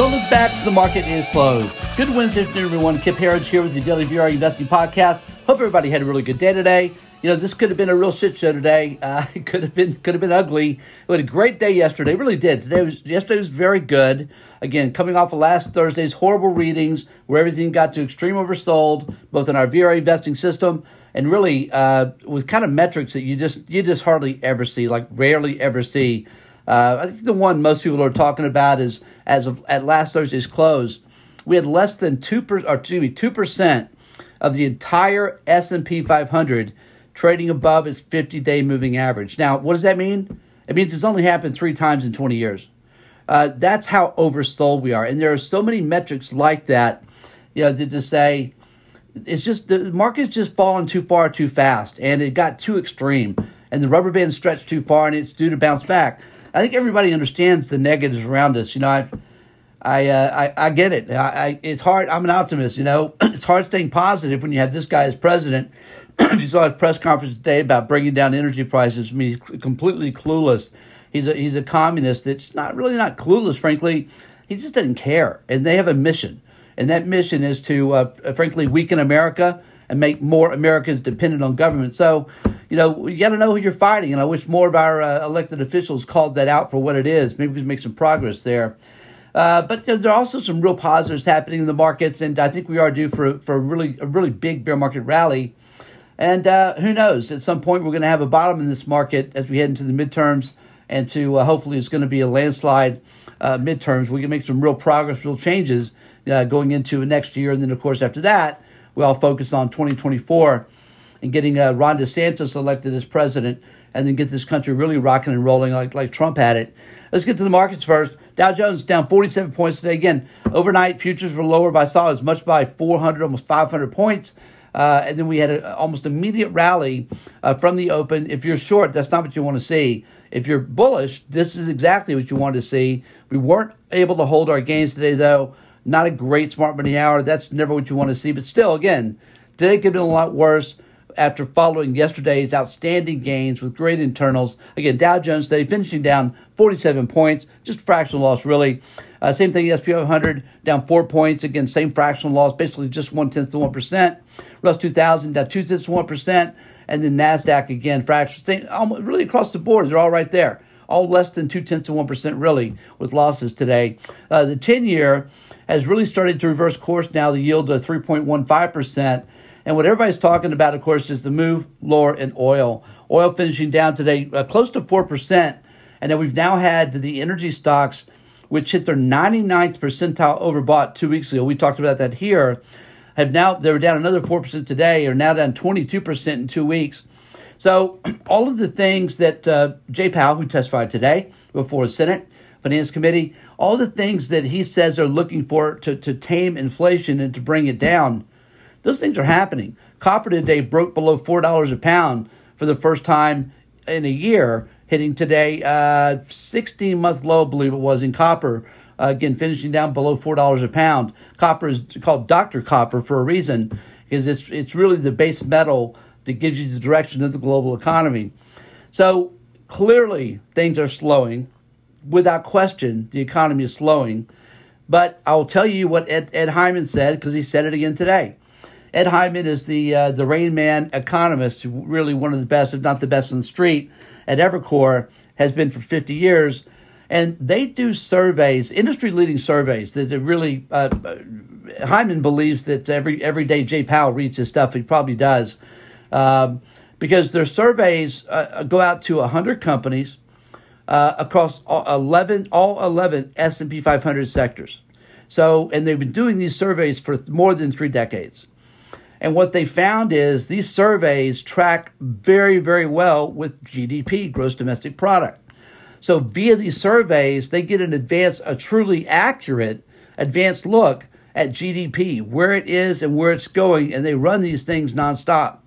Don't look back, the market is closed. Good Wednesday afternoon, everyone. Kip Herriage here with the Daily VRA Investing Podcast. Hope everybody had a really good day today. You know, this could have been a real shit show today. Uh, it could have been could have been ugly. We had a great day yesterday. It really did. Today was yesterday was very good. Again, coming off of last Thursday's horrible readings where everything got to extreme oversold, both in our VRA investing system and really uh, with kind of metrics that you just you just hardly ever see, like rarely ever see. Uh, I think the one most people are talking about is as of at last Thursday's close, we had less than two per, or excuse me two percent of the entire S and P 500 trading above its 50-day moving average. Now, what does that mean? It means it's only happened three times in 20 years. Uh, that's how oversold we are, and there are so many metrics like that. You know, to, to say it's just the market's just fallen too far too fast, and it got too extreme, and the rubber band stretched too far, and it's due to bounce back. I think everybody understands the negatives around us. You know, I, I, uh, I, I, get it. I, I, it's hard. I'm an optimist. You know, it's hard staying positive when you have this guy as president. you saw his press conference today about bringing down energy prices. I mean, he's completely clueless. He's a he's a communist that's not really not clueless. Frankly, he just doesn't care. And they have a mission, and that mission is to, uh, frankly, weaken America and make more Americans dependent on government. So you know, you got to know who you're fighting. And I wish more of our uh, elected officials called that out for what it is. Maybe we can make some progress there. Uh, but there are also some real positives happening in the markets, and I think we are due for for a really a really big bear market rally. And uh, who knows? At some point, we're going to have a bottom in this market as we head into the midterms, and to uh, hopefully it's going to be a landslide uh, midterms. We can make some real progress, real changes uh, going into next year, and then of course after that, we all focus on 2024 and getting uh, Ron DeSantis elected as president, and then get this country really rocking and rolling like, like Trump had it. Let's get to the markets first. Dow Jones down 47 points today. Again, overnight futures were lower by saw as much by 400, almost 500 points. Uh, and then we had an almost immediate rally uh, from the open. If you're short, that's not what you want to see. If you're bullish, this is exactly what you want to see. We weren't able to hold our gains today, though. Not a great smart money hour. That's never what you want to see. But still, again, today could have been a lot worse after following yesterday's outstanding gains with great internals. Again, Dow Jones today finishing down 47 points, just fractional loss really. Uh, same thing, SP 500 down four points. Again, same fractional loss, basically just one tenth of one percent. Russ 2000 down two tenths of one percent, and then Nasdaq again fractional. Same, really across the board, they're all right there. All less than two tenths of one percent really with losses today. Uh, the 10 year has really started to reverse course now. The yield to 3.15 percent and what everybody's talking about, of course, is the move lower in oil. Oil finishing down today uh, close to 4%. And then we've now had the energy stocks, which hit their 99th percentile overbought two weeks ago. We talked about that here. Have now, they were down another 4% today, are now down 22% in two weeks. So, all of the things that uh, Jay Powell, who testified today before the Senate Finance Committee, all the things that he says are looking for to, to tame inflation and to bring it down those things are happening. Copper today broke below $4 a pound for the first time in a year, hitting today uh, 16 month low, I believe it was, in copper. Uh, again, finishing down below $4 a pound. Copper is called Dr. Copper for a reason, because it's, it's really the base metal that gives you the direction of the global economy. So clearly, things are slowing. Without question, the economy is slowing. But I'll tell you what Ed, Ed Hyman said, because he said it again today. Ed Hyman is the uh, the Rain Man economist, really one of the best, if not the best, on the street at Evercore, has been for 50 years. And they do surveys, industry leading surveys that really. Uh, Hyman believes that every every day Jay Powell reads his stuff. He probably does, um, because their surveys uh, go out to 100 companies uh, across all 11 all 11 S and P 500 sectors. So, and they've been doing these surveys for more than three decades. And what they found is these surveys track very, very well with GDP, gross domestic product. So via these surveys, they get an advance, a truly accurate advanced look at GDP, where it is and where it's going, and they run these things nonstop.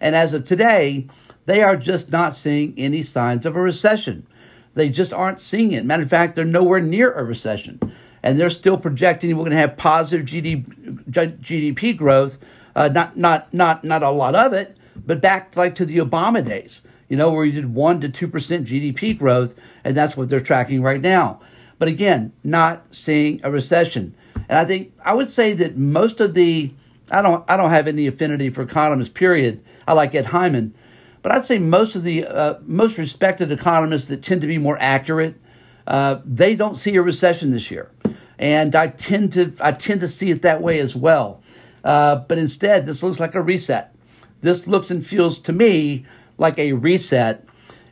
And as of today, they are just not seeing any signs of a recession. They just aren't seeing it. Matter of fact, they're nowhere near a recession. And they're still projecting we're going to have positive GDP growth uh, not not not not a lot of it, but back like to the Obama days, you know, where you did one to two percent GDP growth, and that's what they're tracking right now. but again, not seeing a recession. And I think I would say that most of the I don't I don't have any affinity for economists. Period. I like Ed Hyman, but I'd say most of the uh, most respected economists that tend to be more accurate, uh, they don't see a recession this year, and I tend to I tend to see it that way as well. Uh, but instead, this looks like a reset. This looks and feels to me like a reset.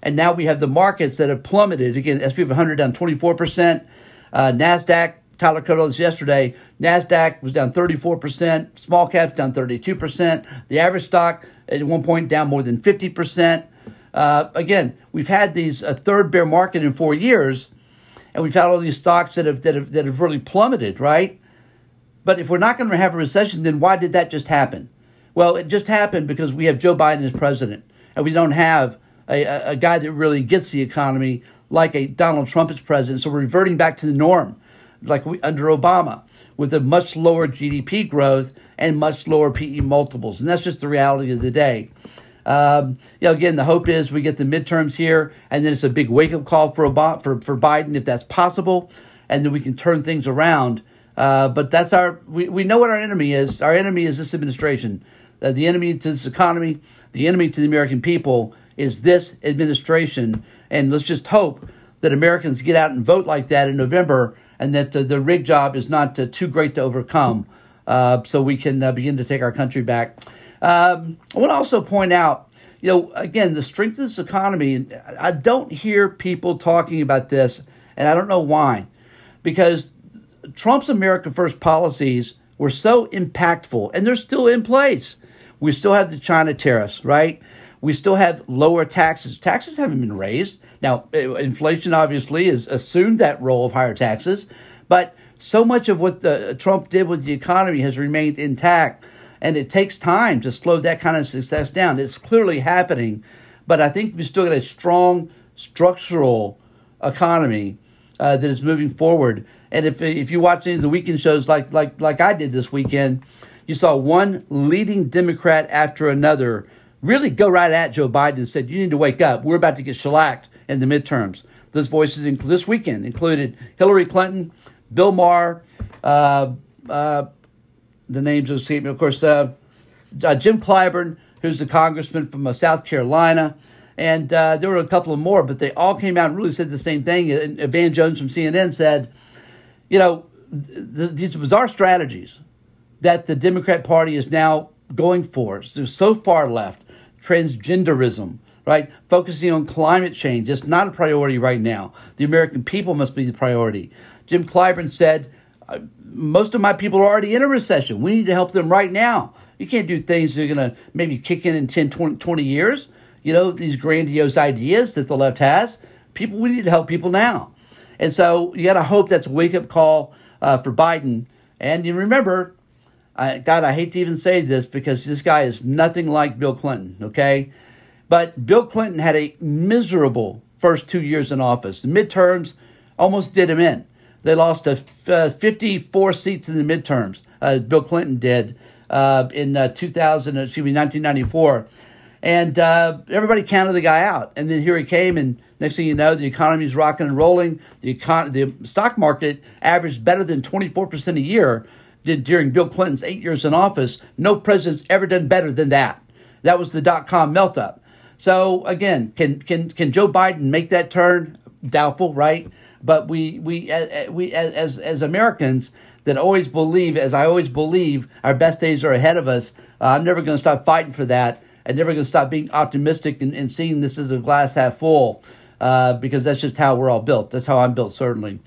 And now we have the markets that have plummeted. Again, SP 500 down 24%. Uh, NASDAQ, Tyler covered this yesterday. NASDAQ was down 34%. Small caps down 32%. The average stock at one point down more than 50%. Uh, again, we've had these a third bear market in four years, and we've had all these stocks that have that have that have really plummeted, right? But if we're not going to have a recession, then why did that just happen? Well, it just happened because we have Joe Biden as president, and we don't have a, a, guy that really gets the economy like a Donald Trump as president. So we're reverting back to the norm, like we, under Obama, with a much lower GDP growth and much lower PE multiples, and that's just the reality of the day. Um, you know, again, the hope is we get the midterms here, and then it's a big wake up call for for for Biden if that's possible, and then we can turn things around. Uh, but that's our we, we know what our enemy is. Our enemy is this administration uh, the enemy to this economy, the enemy to the American people is this administration. And let's just hope that Americans get out and vote like that in November and that the rig job is not uh, too great to overcome uh, so we can uh, begin to take our country back. Um, I want to also point out, you know, again, the strength of this economy, I don't hear people talking about this, and I don't know why. Because Trump's America First policies were so impactful, and they're still in place. We still have the China tariffs, right? We still have lower taxes. Taxes haven't been raised. Now, uh, inflation obviously has assumed that role of higher taxes, but so much of what the, Trump did with the economy has remained intact, and it takes time to slow that kind of success down. It's clearly happening, but I think we still got a strong structural economy uh, that is moving forward. And if if you watch any of the weekend shows like like like I did this weekend, you saw one leading Democrat after another really go right at Joe Biden and said, You need to wake up. We're about to get shellacked in the midterms. Those voices this weekend included Hillary Clinton, Bill Maher, uh, uh, the names escape me, of course, uh, uh, Jim Clyburn, who's the congressman from uh, South Carolina. And uh, there were a couple of more, but they all came out and really said the same thing. And Van Jones from CNN said, you know, th- these bizarre strategies that the Democrat Party is now going for. So, so far left, transgenderism, right? Focusing on climate change. It's not a priority right now. The American people must be the priority. Jim Clyburn said, uh, most of my people are already in a recession. We need to help them right now. You can't do things that are going to maybe kick in in 10, 20, 20 years. You know, these grandiose ideas that the left has. People, we need to help people now. And so you got to hope that's a wake up call uh, for Biden. And you remember, I, God, I hate to even say this because this guy is nothing like Bill Clinton, okay? But Bill Clinton had a miserable first two years in office. The midterms almost did him in. They lost a, uh, 54 seats in the midterms. Uh, Bill Clinton did uh, in uh, 2000, excuse me, 1994. And uh, everybody counted the guy out. And then here he came, and next thing you know, the economy is rocking and rolling. The, econ- the stock market averaged better than 24% a year did during Bill Clinton's eight years in office. No president's ever done better than that. That was the dot com melt up. So again, can can can Joe Biden make that turn? Doubtful, right? But we we we as as Americans that always believe, as I always believe, our best days are ahead of us. Uh, I'm never going to stop fighting for that. I'm never going to stop being optimistic and, and, seeing this as a glass half full, uh, because that's just how we're all built. That's how I'm built, certainly.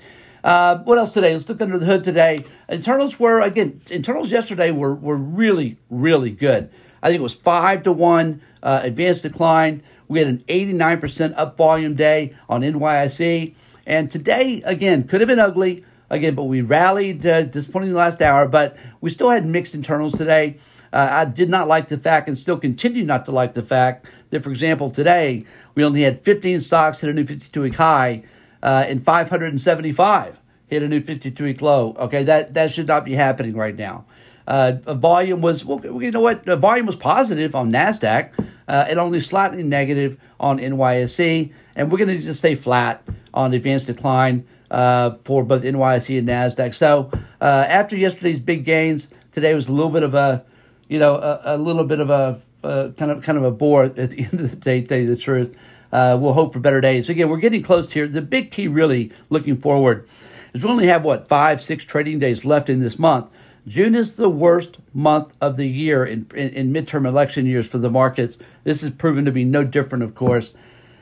Uh, what else today? Let's look under the hood today. Internals were again. Internals yesterday were were really really good. I think it was five to one uh, advanced decline. We had an 89% up volume day on NYSE, and today again could have been ugly again, but we rallied. Uh, disappointing the last hour, but we still had mixed internals today. Uh, I did not like the fact, and still continue not to like the fact that, for example, today we only had 15 stocks hit a new 52-week high uh, and 575 hit a new 52 week low. Okay, that, that should not be happening right now. Uh, volume was, well, you know what? The volume was positive on NASDAQ uh, and only slightly negative on NYSE. And we're going to just stay flat on advanced decline. uh, for both NYSE and Nasdaq. So uh, after yesterday's big gains, today was a little bit of a, you know, a, a little bit of a kind of kind of a bore at the end of the day. To tell you the truth, uh, we'll hope for better days. Again, we're getting close here. The big key, really, looking forward, is we only have what five, six trading days left in this month. June is the worst month of the year in, in, in midterm election years for the markets. This has proven to be no different, of course.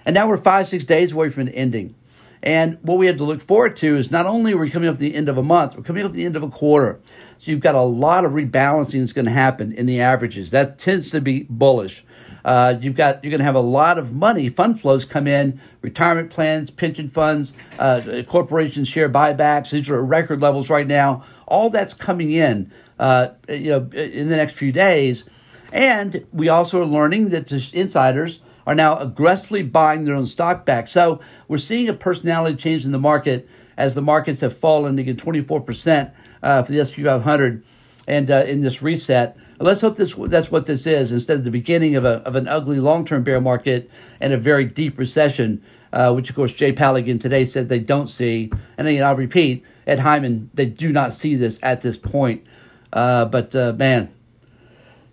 And now we're five, six days away from an ending. And what we have to look forward to is not only are we coming up to the end of a month, we're coming up to the end of a quarter. So you've got a lot of rebalancing that's going to happen in the averages. That tends to be bullish. Uh, you've got you're going to have a lot of money, fund flows come in, retirement plans, pension funds, uh, corporations share buybacks. These are record levels right now. All that's coming in, uh, you know, in the next few days. And we also are learning that the insiders are now aggressively buying their own stock back. So we're seeing a personality change in the market as the markets have fallen again 24% uh, for the S&P 500 and uh, in this reset. Let's hope this, that's what this is instead of the beginning of, a, of an ugly long-term bear market and a very deep recession, uh, which of course Jay Paladin today said they don't see. And again, I'll repeat, Ed Hyman, they do not see this at this point. Uh, but uh, man,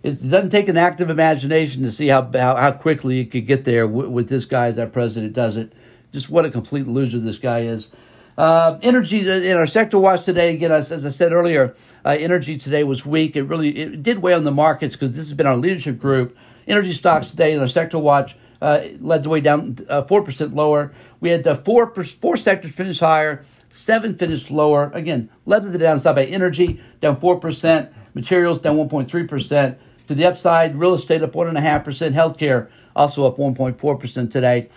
it doesn't take an active imagination to see how how, how quickly it could get there with, with this guy as our president does it. Just what a complete loser this guy is. Uh, energy in our sector watch today, again, as, as I said earlier, uh, energy today was weak. It really it did weigh on the markets because this has been our leadership group. Energy stocks today in our sector watch uh, led the way down uh, four percent lower. We had uh, four four sectors finish higher, seven finished lower. Again, led to the downside by energy down four percent, materials down one point three percent. To the upside, real estate up 1.5%, healthcare also up 1.4% today.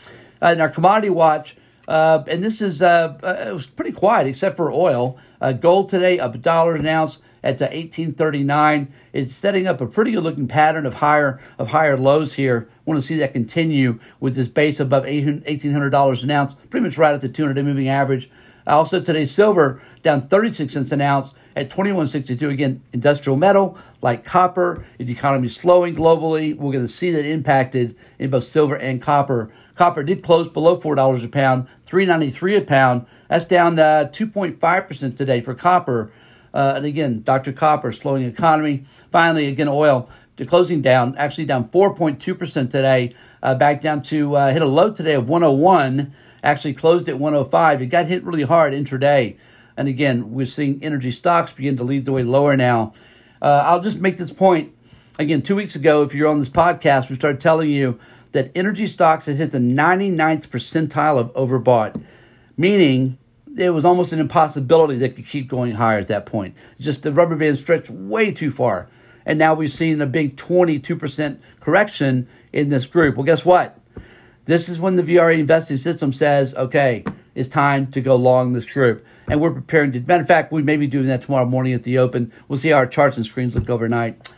Uh, in our commodity watch, uh, and this is uh, uh it was pretty quiet except for oil. Uh, gold today up a dollar an ounce at 1839. Uh, it's setting up a pretty good looking pattern of higher of higher lows here. Want to see that continue with this base above $1,800 an ounce, pretty much right at the 200 day moving average. Also today, silver down 36 cents an ounce at 2162. Again, industrial metal like copper. If the economy is slowing globally, we're going to see that impacted in both silver and copper. Copper did close below $4 a pound, 393 a pound. That's down uh, 2.5% today for copper. Uh, and again, Dr. Copper, slowing economy. Finally, again, oil closing down, actually down 4.2% today, uh, back down to uh, hit a low today of 101, actually closed at 105. It got hit really hard intraday. And again, we're seeing energy stocks begin to lead the way lower now. Uh, I'll just make this point again. Two weeks ago, if you're on this podcast, we started telling you that energy stocks had hit the 99th percentile of overbought, meaning it was almost an impossibility that could keep going higher at that point. Just the rubber band stretched way too far. And now we've seen a big 22% correction in this group. Well, guess what? This is when the VRA investing system says, okay, it's time to go long this group and we're preparing to. Matter of fact, we may be doing that tomorrow morning at the open. We'll see how our charts and screens look overnight.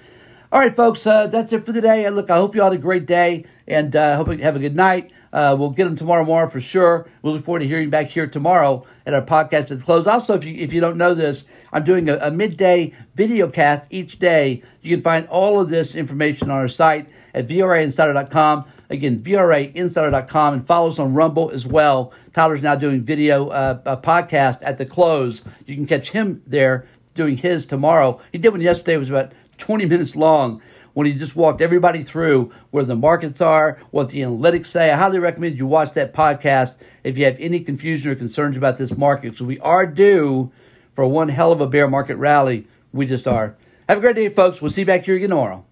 All right, folks, uh, that's it for today. Look, I hope you all had a great day, and uh, hope you have a good night. Uh, we'll get them tomorrow morning for sure. We will look forward to hearing back here tomorrow at our podcast at the close. Also, if you if you don't know this, I'm doing a, a midday video cast each day. You can find all of this information on our site at VRAinsider.com. Again, VRAinsider.com and follow us on Rumble as well. Tyler's now doing video uh, podcast at the close. You can catch him there doing his tomorrow. He did one yesterday. It was about 20 minutes long when he just walked everybody through where the markets are, what the analytics say. I highly recommend you watch that podcast if you have any confusion or concerns about this market. So we are due for one hell of a bear market rally. We just are. Have a great day, folks. We'll see you back here again tomorrow.